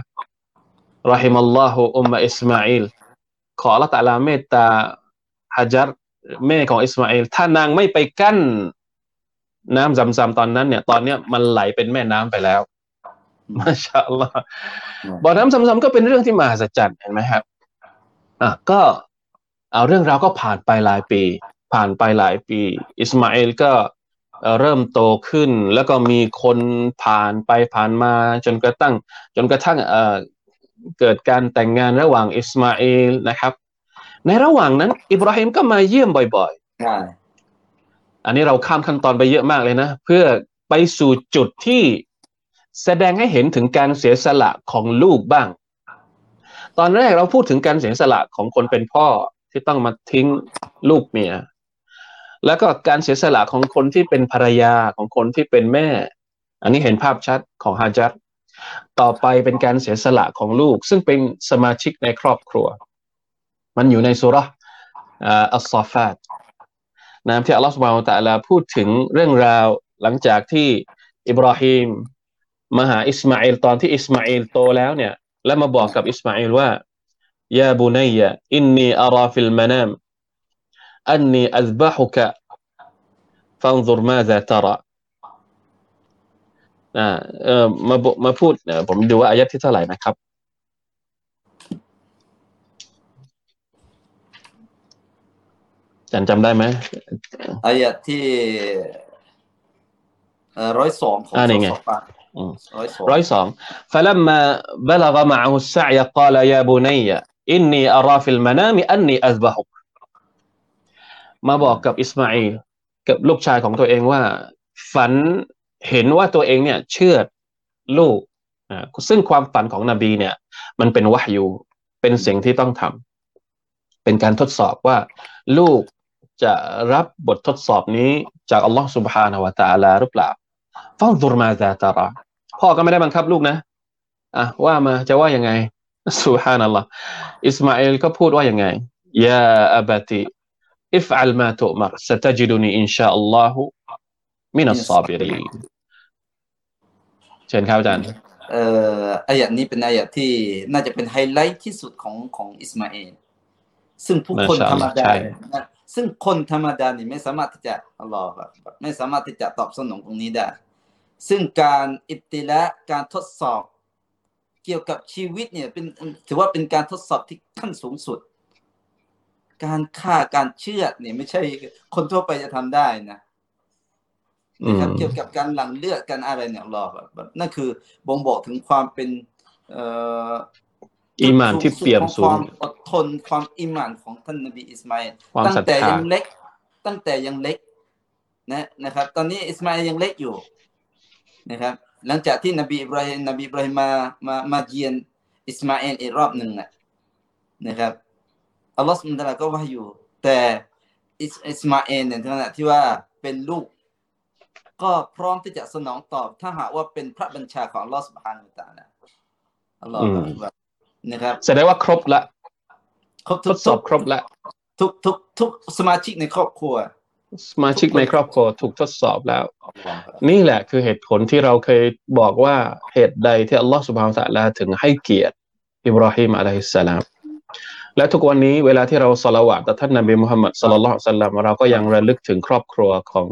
รอฮิมัลลอฮุอุมมะอิสมาอิลขอละตะอาลาเมตตาฮจัรแม่ของอิสมาอิลถ้านางไม่ไปกั้น น้ำซำซำตอนนั้นเนี่ย ตอนเนี้ยมันไหลเป็นแม่น้ำไปแล้วมาชาอัลลอฮ์บ่อน้ำซำซำก็เป็นเรื่องที่มหัศจรรย์เห็นไหมครับอะก็เอาเรื่องราวก็ผ่านไปหลายปี ผ่านไปหลายปี อิสมาอิลก็เอ่อเริ่มโตขึ้น แล้วก็มีคนผ่านไปผ่านมาจนกระทั่ง จนกระทั่งเอ่อ เกิดการแต่งงานระหว่างอิสมาอิลนะครับ ในระหว่างนั้น อิบราฮิมก็มาเยี่ยมบ่อย
ใช่
ๆอันนี้เราข้ามขั้นตอนไปเยอะมากเลยนะ เพื่อไปสู่จุดที่แสดงให้เห็นถึงการเสียสละของลูกบ้าง ตอนแรกเราพูดถึงการเสียสละของคนเป็นพ่อที่ต้องมาทิ้งลูกเมีย แล้วก็การเสียสละของคนที่เป็นภรรยาของคนที่เป็นแม่ อันนี้เห็นภาพชัดของฮาจัด ต่อไปเป็นการเสียสละของลูก ซึ่งเป็นสมาชิกในครอบครัว มันอยู่ในสุร่าอัลซอฟาตนะที่อัลลอฮฺสุบานตะลาพูดถึงเรื่องราวหลังจากที่อิบราฮิมมาหาอิสมาอิลตอนที่อิสมาอิลโตแล้วเนี่ย แล้วมาบอกกับอิสมาอิลว่าيا بني إني أرى في المنام أني أذبحك فانظر ماذا ترى อ่าเอ่อมาบอกมาพูดเอ่อผมดูว่าอายะที่เท่าไหร่นะครับ จันจำได้ไหม
อายะที่ร้อยสองของ
อ่านี่ไง
สุรปะ
อืม
ร้อยสอง
ร้อยสอง فلما بلغ معه السعي قال يا بني إني أرى في المنام أني أذبحك มาบอกกับอิสมาอิลกับลูกชายของตัวเองว่า ฝัน เห็นว่าตัวเองเนี่ย เชื่อดลูกอ่าซึ่งความฝันของนบีเนี่ย มันเป็นวะฮยูเป็นสิ่งที่ต้องทำเป็นการทดสอบว่า ลูกจะรับบททดสอบนี้จากอัลลอฮ์ سبحانه และ تعالى หรือเปล่าฟังดุรมาซาตาระพ่อก็ไม่ได้บังคับลูกนะอ่ะว่ามาจะว่ายังไง สุฮานัลลอฮ์อิสมาอิลก็พูดว่ายังไงยาอับติ افعل ما تؤمر ستجدني إن شاء الله من الصابرين เชิญครับอาจารย์
เอ่ออายะนี้เป็นอายะที่น่าจะเป็นไฮไลท์ที่สุดของของอิสมาเอลซึ่งผู้คน
มาชา
ธร
อัล
ร
ล
ม
อฮ์
ดา
ใช่
นะซึ่งคนธรรมดานี่ไม่สามารถที่จะอัลลอฮฺแบบไม่สามารถที่จะตอบสนองตรงนี้ได้ ซึ่งการอิบติละการทดสอบ เกี่ยวกับชีวิตเนี่ยเป็นถือว่าเป็นการทดสอบที่ขั้นสูงสุด การฆ่าการเชื่อดเนี่ยไม่ใช่คนทั่วไปจะทำได้นะ นะครับ
อืม
เกี่ยวกับการหลั่งเลือดกันอะไรเนี่ยอัลลอฮ์แบบแบบนั่นคือบ่งบอกถึงความเป็นเอ่อ
อีหม่านที่เปี่ยมสู
ค
ง
วามอดทนความอิหม่านของท่านนบีอิสมาอิล
ความ
ตั้ง
ศรัท
แต่
ธา
ยังเล็ก ตั้งแต่ยังเล็กนะนะครับ ตอนนี้อิสมาอิลยังเล็กอยู่นะครับหลังจากที่นบีอิบราฮิมนบีอิบราฮิมมามามาเยียนอิสมาอิลอีกรอบหนึ่งนะนะครับอัลลอฮฺสุบฮานะฮูวะตะอาลาก็ว่าอยู่ แต่อิสอิสมาอิลเนี่ยในขณะที่ว่าเป็นลูก ก็พร้อมที่จะสนองตอบ ถ้าหากว่าเป็นพระบัญชาของอัลลอฮฺสุบฮานะฮูวะตะอาลาอัลลอฮฺ
อืม
อักบัรนะครับ
แสดงว่าครบละ
ครบ
ท
ทุ
ด
ก
สอบครบละ
ทุกทุกทุกสมาชิกในครอบครัว
สมาชิกในครอบครัวถูกทดสอบแล้ว
อัลลอฮฺ
นี่แหละคือเหตุผลที่เราเคยบอกว่าเหตุใดที่อัลลอฮฺสุบฮานตะลาถึงให้เกียรติอิบราฮิมอะลัยฮิสสลามและทุกวันนี้เวลาที่เราสละวะต่อท่านนบีมุฮัมมัดสลลัลลอฮุอะลัยฮิวะสัลลัมเราก็ยังระลึกถึงครอบครัวของ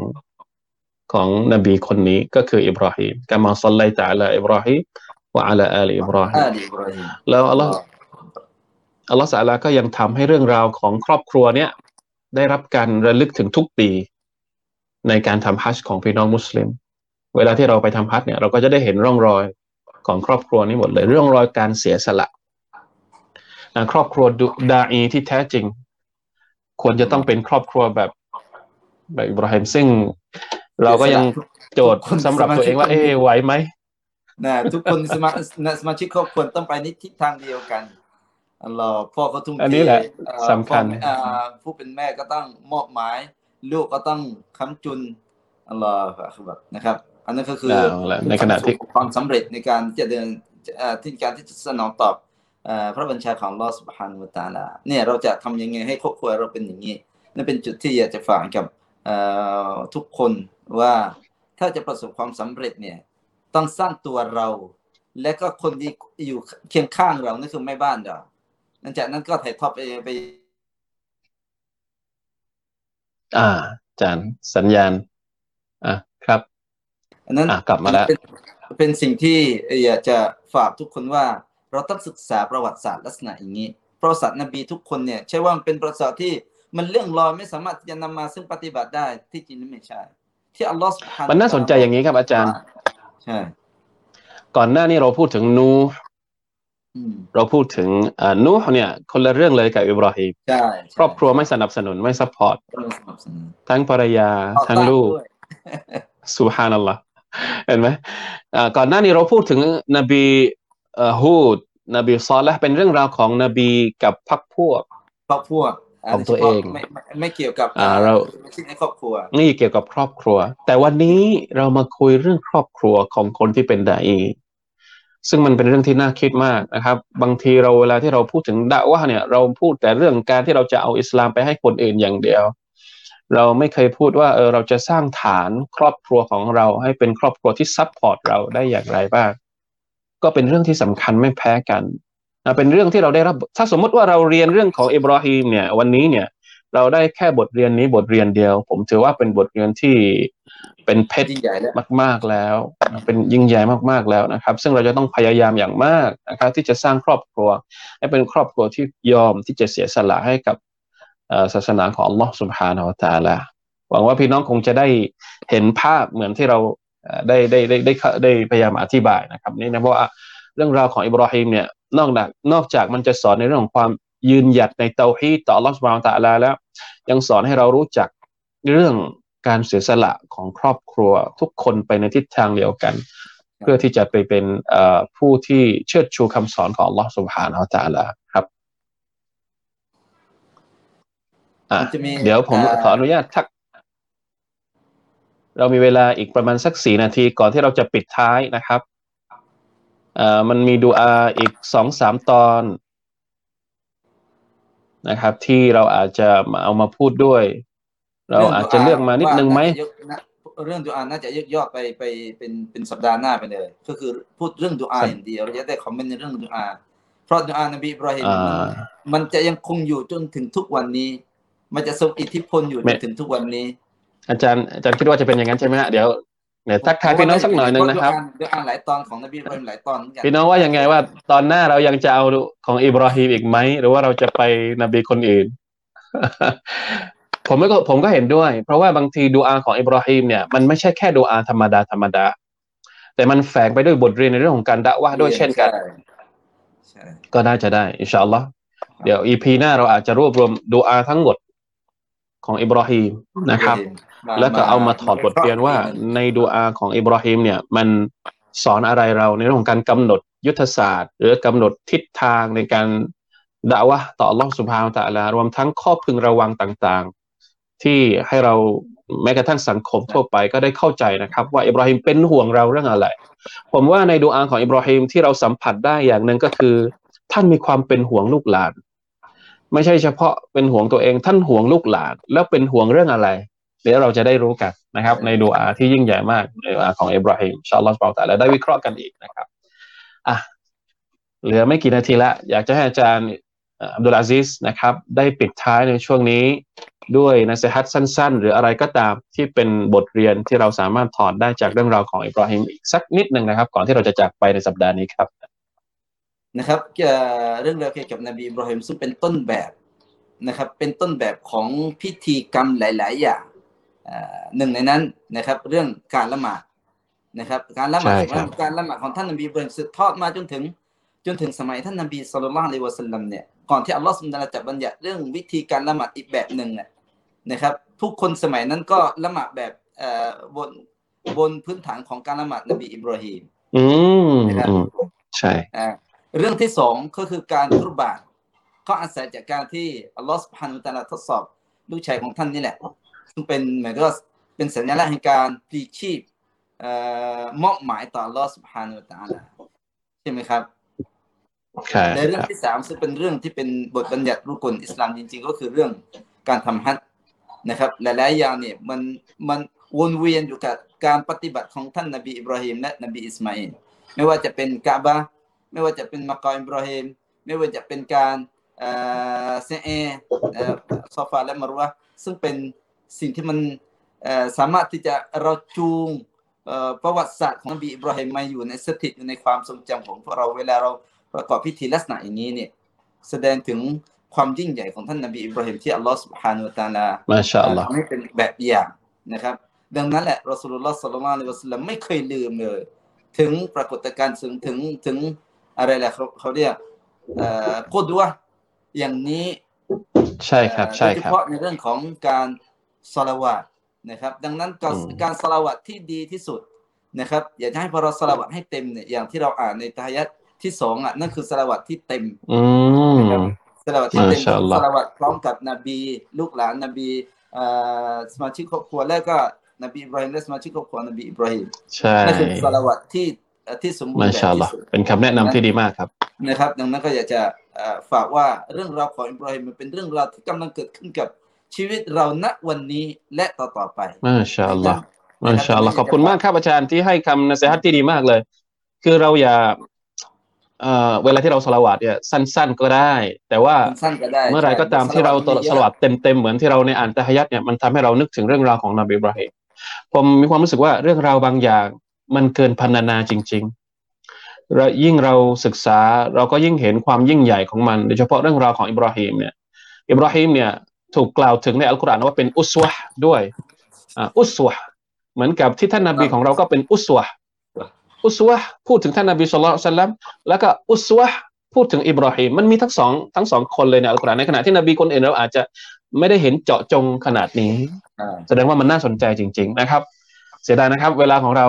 ของนบีคนนี้ก็คืออิบราฮิมกามาซัลลัยตะอาลาอิบราฮิมวะอะลาอาลีอิบราฮิม
อาลีอิบราฮิม
แล้วอัลลอฮ์อัลลอฮ์สะอาลาก็ยังทำให้เรื่องราวของครอบครัวเนี้ยได้รับการระลึกถึงทุกปี ในการทำฮัจญ์ของพี่น้องมุสลิม เวลาที่เราไปทำฮัจญ์เนี่ยเราก็จะได้เห็นร่องรอยของครอบครัวนี้หมดเลยร่องรอยการเสียสละนะครอบครัวดุดาอีที่แท้จริง ควรจะต้องเป็นครอบครัวแบบแบบอิบราฮิมซึ่ง เราก็ยังโจทย์สำหรับตัวเองว่า เอ๊ะไหวไหม
นะทุกคนสมานะสมาชิกครอบครัวต้องไปในทิศทางเดียวกันอัลลอฮ์พ่อก็ทุ่มเท
อันนี้แหละ
เอ่อ
สำคัญ
พ่อแม่อ่าผู้เป็นแม่ก็ต้องมอบหมาย ลูกก็ต้องค้ำจุนอัลลอฮ์คือแบบนะครับ อันนั้นก็คือ
เอาละในขณะที่
ความสำเร็จในการที่จะเดินเอ่อที่การที่จะสนองตอบเอ่อพระบัญชาของอัลลอฮ์สุบฮานุวะตะอาลาเนี่ยเราจะทำยังไงให้ครอบครัวเราเป็นอย่างนี้นั่นเป็นจุดที่อยากจะฝากกับเอ่อทุกคน ว่าถ้าจะประสบความสำเร็จเนี่ยต้องสร้างตัวเรา และก็คนที่อยู่เคียงข้างเรานั่นคือแม่บ้านเราหลังจากนั้นก็ถ่ายทอดไปไป
อ่าอาจารย์สัญญาณ อะครับ
อันนั้น
อะกลับมาแล้ว
เป็นเป็นสิ่งที่อยากจะฝากทุกคนว่า เราต้องศึกษาประวัติศาสตร์ลักษณะอย่างนี้ประวัติศาสตร์นบีทุกคนเนี่ยใช่ว่ามันเป็นประวัติศาสตร์ที่มันเรื่องลอยไม่สามารถที่จะนำมาซึ่งปฏิบัติได้ที่จริงแล้วไม่ใช่ ที่อัลลอฮ์
มันน่าสนใจอย่างนี้ครับอาจารย์
ใช่
ก่อนหน้านี้เราพูดถึงนูห์เราพูดถึงนูห์เนี่ย คนละเรื่องเลยกับอิบราฮิมครอบครัวไม่สนับสนุนไม่
support
ทั้งภรรยาทั้งลูกสุฮานัลลอฮ์เห็นไหมอ่ก่อนหน้านี้เราพูดถึงนบีฮูด นบีซอลและเป็นเรื่องราวของนบีกับพรรคพวก
พรรคพวก
ของตัวเอง
ไม่ไม่ไม่เกี่ยวกับ
อ่าเรา
ไม่ใช่ในครอบครัว
นี่เกี่ยวกับครอบครัว แต่วันนี้เรามาคุยเรื่องครอบครัวของคนที่เป็นดาอีซึ่งมันเป็นเรื่องที่น่าคิดมากนะครับ บางทีเราเวลาที่เราพูดถึงดะว่าเนี่ย เราพูดแต่เรื่องการที่เราจะเอาอิสลามไปให้คนอื่นอย่างเดียว เราไม่เคยพูดว่าเออเราจะสร้างฐานครอบครัวของเราให้เป็นครอบครัวที่ support เราได้อย่างไรบ้างก็เป็นเรื่องที่สำคัญไม่แพ้กันนะ เป็นเรื่องที่เราได้รับ ถ้าสมมติว่าเราเรียนเรื่องของอิบราฮิมเนี่ย วันนี้เนี่ย เราได้แค่บทเรียนนี้บทเรียนเดียว ผมถือว่าเป็นบทเรียนที่เป็นเพชร
ยิ่งใหญ่แล้ว
มาก ๆแล้ว เป็นยิ่งใหญ่มากๆแล้วนะครับ ซึ่งเราจะต้องพยายามอย่างมากนะครับ ที่จะสร้างครอบครัว ให้เป็นครอบครัวที่ยอมที่จะเสียสละให้กับเอ่อศาสนาของ Allah Subhanahu wa Taala หวังว่าพี่น้องคงจะได้เห็นภาพเหมือนที่เราเอ่อได้ได้ได้ได้ได้ได้พยายามอธิบายนะครับ นี่นะเพราะว่าเรื่องราวของอิบราฮิมเนี่ย นอกจากนอกจากมันจะสอนในเรื่องของความยืนหยัดในเตาฮีดต่อ Allah Subhanahu wa Taala แล้ว ยังสอนให้เรารู้จักเรื่องการเสียสละของครอบครัวทุกคนไปในทิศทางเดียวกัน เพื่อที่จะไปเป็นเอ่อผู้ที่เชิดชูคำสอนของ Allah Subhanahu wa Taala ครับอะ
มันจะมี
เดี๋ยวผม
อ่า
ขออนุญาตทัก เรามีเวลาอีกประมาณสักสี่นาทีก่อนที่เราจะปิดท้ายนะครับเอ่อมันมีดูอาอีกสองสามตอนนะครับ ที่เราอาจจะมาเอามาพูดด้วย เราอาจจะเลือกมานิดนึงไหม
เรื่องดูอาน่าจะยกยอดไปไปเป็นเป็นสัปดาห์หน้าไปเลย ก็คือพูดเรื่องดูอาอย่างเดียวเราจะได้คอมเมนต์ในเรื่องดูอาเพราะดูอานบีอิบราฮิมมันมันจะยังคงอยู่จนถึงทุกวันนี้ มันจะทรงอิทธิพลอยู่จนถึงทุกวันนี้
อาจารย์อาจารย์คิดว่าจะเป็นอย่างนั้นใช่ไหมฮะเดี๋ยว เดี๋ยวทักทายพี่น้องสักหน่อยหนึ่งนะครับ
ดูอาหลายตอนของนบีอิบราฮิมหลายตอนเหมือนกัน
พี่น้องว่ายังไงว่าตอนหน้าเรายังจะเอาของอิบราฮิมอีกไหมหรือว่าเราจะไปนบีคนอื่น ผมก็ผมก็เห็นด้วย เพราะว่าบางทีดูอาของอิบราฮิมเนี่ยมันไม่ใช่แค่ดูอาธรรมดาธรรมดา แต่มันแฝงไปด้วยบทเรียนในเรื่องของการดะว่าห์ด้วยเช่นกัน
ใช่ใช่
ก็น่าจะได้อินชาอัลลอฮ์เดี๋ยวอีพีหน้าเราอาจจะรวบรวมดูอาทั้งหมดของอิบราฮิมนะครับ แล้วก็เอามาถอดบทเรียนว่าในดูอาของอิบราฮิมเนี่ยมันสอนอะไรเราในเรื่องของการกำหนดยุทธศาสตร์ หรือกำหนดทิศทางในการด่าวะห์ต่อ Allah Subhanahu wa Taala รวมทั้งข้อพึงระวังต่างๆ ที่ให้เราแม้กระทั่งสังคมทั่วไปก็ได้เข้าใจนะครับ ว่าอิบราฮิมเป็นห่วงเราเรื่องอะไร ผมว่าในดูอาของอิบราฮิมที่เราสัมผัสได้อย่างหนึ่งก็คือ ท่านมีความเป็นห่วงลูกหลาน ไม่ใช่เฉพาะเป็นห่วงตัวเองท่านห่วงลูกหลาน แล้วเป็นห่วงเรื่องอะไร เดี๋ยวเราจะได้รู้กันนะครับ ในดูอาที่ยิ่งใหญ่มากในดูอาของอิบราฮิมอินชาอัลลอฮฺสุบฮานะฮูวะตะอาลาได้วิเคราะห์กันอีกนะครับอะเหลือไม่กี่นาทีละอยากจะให้อาจารย์เอ่ออับดุลอาซิสนะครับ ได้ปิดท้ายในช่วงนี้ด้วยนัสฮัตสั้น ๆ หรืออะไรก็ตามที่เป็นบทเรียนที่เราสามารถถอดได้จากเรื่องราวของอิบราฮิมอีกสักนิดหนึ่งนะครับ ก่อนที่เราจะจากไปในสัปดาห์นี้ครับ
นะครับเอ่อเรื่องราวเกี่ยวกับนบีอิบราฮิมซึ่งเป็นต้นแบบนะครับ เป็นต้นแบบของพิธีกรรมหลาย ๆ อย่างเอ่อ หนึ่งในนั้นนะครับ เรื่องการละหมาดนะครับ การละหมาด
ใช่ครับ
การละหมาดของท่านนบีอิบราฮิมสืบทอดมาจนถึง จนถึงสมัยท่านนบีสุลต่านละอะลัยฮิวะสัลลัมเนี่ยก่อนที่อัลลอฮฺสุบฮานะฮูวะตะอาลาจะบัญญัติเรื่องวิธีการละหมาดอีกแบบหนึ่งเนี่ยนะครับผู้คนสมัยนั้นก็ละหมาดแบบเอ่อบนบนพื้นฐานของการละหมาดนบีอิบราฮิม
อืม
นะครับ
อืมใช่
อ่าเรื่องที่สองก็คือการกุรบานก็อาศัยจากการที่อัลลอฮฺสุบฮานุตะอาลาทดสอบ ลูกชายของท่านนี่แหละ ซึ่งเป็นเหมือนกับว่าเป็นสัญลักษณ์แห่งการพลีชีพเอ่อมอบหมายต่ออัลลอฮฺسبحانه وتعالىใช่ไหมครับ
ใช่
และเรื่องค
รับ
ที่สามซึ่งเป็นเรื่องที่เป็นบทบัญญัติรุก่นอิสลามจริง ๆ ก็คือเรื่องการทำฮัจญ์นะครับ หลายๆอย่างเนี่ยมันมันวนเวียนอยู่กับการปฏิบัติของท่านนบีอิบราฮิมและนบีอิสมาอิลไม่ว่าจะเป็นกะบะห์ไม่ว่าจะเป็นมะกอมอิบราฮิมไม่ว่าจะเป็นการเอ่อสะแอเอ่อซอฟาและมารวะห์ซึ่งเป็น สิ่งที่มันเอ่อสามารถที่จะเราจูงเอ่อประวัติศาสตร์ของนบีอิบราฮิมมาอยู่ในสถิตอยู่ในความทรงจำของพวกเราเวลาเราประกอบพิธีลักษณะอย่างนี้เนี่ยแสดงถึงความยิ่งใหญ่ของท่านนบีอิบราฮิมที่อัลลอฮฺสุบฮานุวะตะอาลา
มาชาอัลลอฮ์
ทำให้เป็นแบบอย่างนะครับ ดังนั้นแหละรอสูลุลลอฮ์สัลลัลลอฮุอะลัยฮิวะสัลลัมไม่เคยลืมเลย ถึงปรากฏการณ์ถึงถึงถึงอะไรแหละเขาเขาเรียกเอ่อพูดด้วยอย่างนี้
ใช่ครับใช่
โดยเฉ
ครับ
พาะในเรื่องของการ สละวาตนะครับ ดังนั้นการ
อืม
การสละวาตที่ดีที่สุดนะครับ อยากจะให้พอเราสละวาตให้เต็มเนี่ยอย่างที่เราอ่านในตายัดที่สองอะนั่นคือสละวาตที่เต็ม
อืม
สละวาตที่เต็ม
มาชาอัลลอฮ์
สละวาตพร้อมกับนบี ลูกหลานนบีเอ่อสมาชิกครอบครัวแล้วก็นบีอิบราฮิมและสมาชิกครอบครัวนบีอิบราฮิม
ใช่
นั่นคือสละวาตที่เอ่อที่สมบูร
มา
ณ์แบบ
ชาอัลลอ
ที่
ฮ์
สุด
เป็นคำแนะนำที่ดีมากครับ
นะครับ ดังนั้นก็อยากจะเอ่อฝากว่าเรื่องราวของอิบราฮิมมันเป็นเรื่องราวที่กำลังเกิดขึ้นกับ ชีวิตเราณวันนี้และต่อต่อๆไป
มาชาอัลลอฮ์มาชาอัลลอฮ์ขอบคุณมากครับอาจารย์ที่ให้คำนะเสียฮัตที่ดีมากเลย คือเราอย่าเอ่อเวลาที่เราสละวาดเนี่ยสั้น ๆก็ได้ แต่ว่า
สั้นๆก็ได้
เมื่อไหรก็ตามที่เราตสละวาดเต็มๆเหมือนที่เราในอ่านตะฮัยัดเนี่ยมันทำให้เรานึกถึงเรื่องราวของนบีอิบราฮิมผมมีความรู้สึกว่าเรื่องราวบางอย่างมันเกินพรรณนาจริงๆและยิ่งเราศึกษาเราก็ยิ่งเห็นความยิ่งใหญ่ของมันโดยเฉพาะเรื่องราวของอิบราฮิมเนี่ยอิบราฮิมเนี่ย ถูกกล่าวถึงในอัลกุรอานว่าเป็นอุสวะห์ด้วยอ่าอุสวะห์เหมือนกับที่ท่านนบีของเราก็เป็นอุสวะห์อุสวะห์พูดถึงท่านนบีสุลต่านสัลลัมแล้วก็อุสวะห์พูดถึงอิบราฮิมมันมีทั้งสองทั้งสองคนเลยในอัลกุรอานในขณะที่นบีคนอื่นเราอาจจะไม่ได้เห็นเจาะจงขนาดนี้
อ่า
แสดงว่ามันน่าสนใจจริง ๆ นะครับ เสียดายนะครับ เวลาของเรา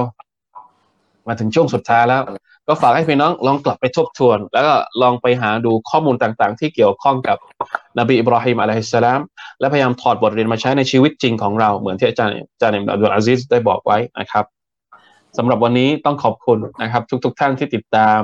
มาถึงช่วงสุดท้ายแล้ว ก็ฝากให้พี่น้องลองกลับไปทบทวน แล้วก็ลองไปหาดูข้อมูลต่างๆ ที่เกี่ยวข้องกับนบีอิบราฮิมอะลัยฮิสสลามและพยายามถอดบทเรียนมาใช้ในชีวิตจริงของเราเหมือนที่อาจารย์อาจารย์อับดุลอาซิสได้บอกไว้นะครับสำหรับวันนี้ต้องขอบคุณนะครับ ทุกๆท่านที่ติดตาม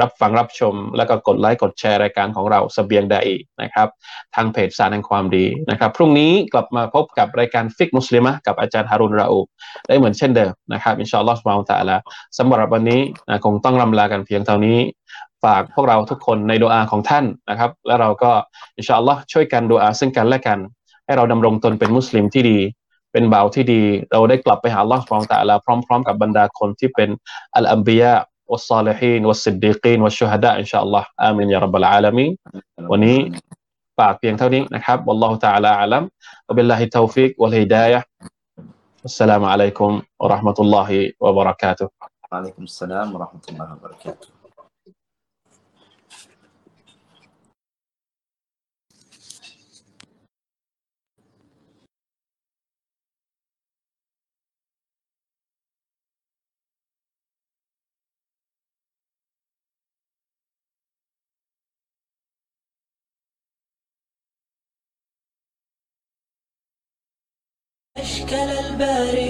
รับฟังรับชม แล้วก็กดไลค์กดแชร์รายการของเราเสบียงไดนะครับทางเพจสารแห่งความดีนะครับพรุ่งนี้กลับมาพบกับรายการฟิกมุสลิมะกับอาจารย์ฮารุนราอูได้เหมือนเช่นเดิมนะครับอินชาอัลลอฮฺสุบานะฮูวะตะอาลาสำหรับวันนี้นะคงต้องลำลากันเพียงเท่านี้ ฝากพวกเราทุกคนในดูอาของท่านนะครับแล้วเราก็อินชาอัลลอฮ์ช่วยกันดูอาซึ่งกันและกัน ให้เราดำรงตนเป็นมุสลิมที่ดีเป็นบ่าวที่ดี เราได้กลับไปหาอัลลอฮ์สุบฮานะฮูวะตาลาพร้อม ๆ กับบรรดาคนที่เป็นอัลอัมบิย ะวัสซาลิฮีนวัสซิดดีกีนวัสชุฮะดะอินชาอัลลอฮ์อามินยารับบลอาลามีน วันนี้ ฝากเพียงเท่านี้นะครับ والله تعالى أعلم وبالله التوفيق والهداية السلام عليكم ورحمة الله وبركاته
وعليكم السلام ورحمة الله وبركاته
كلا الباري.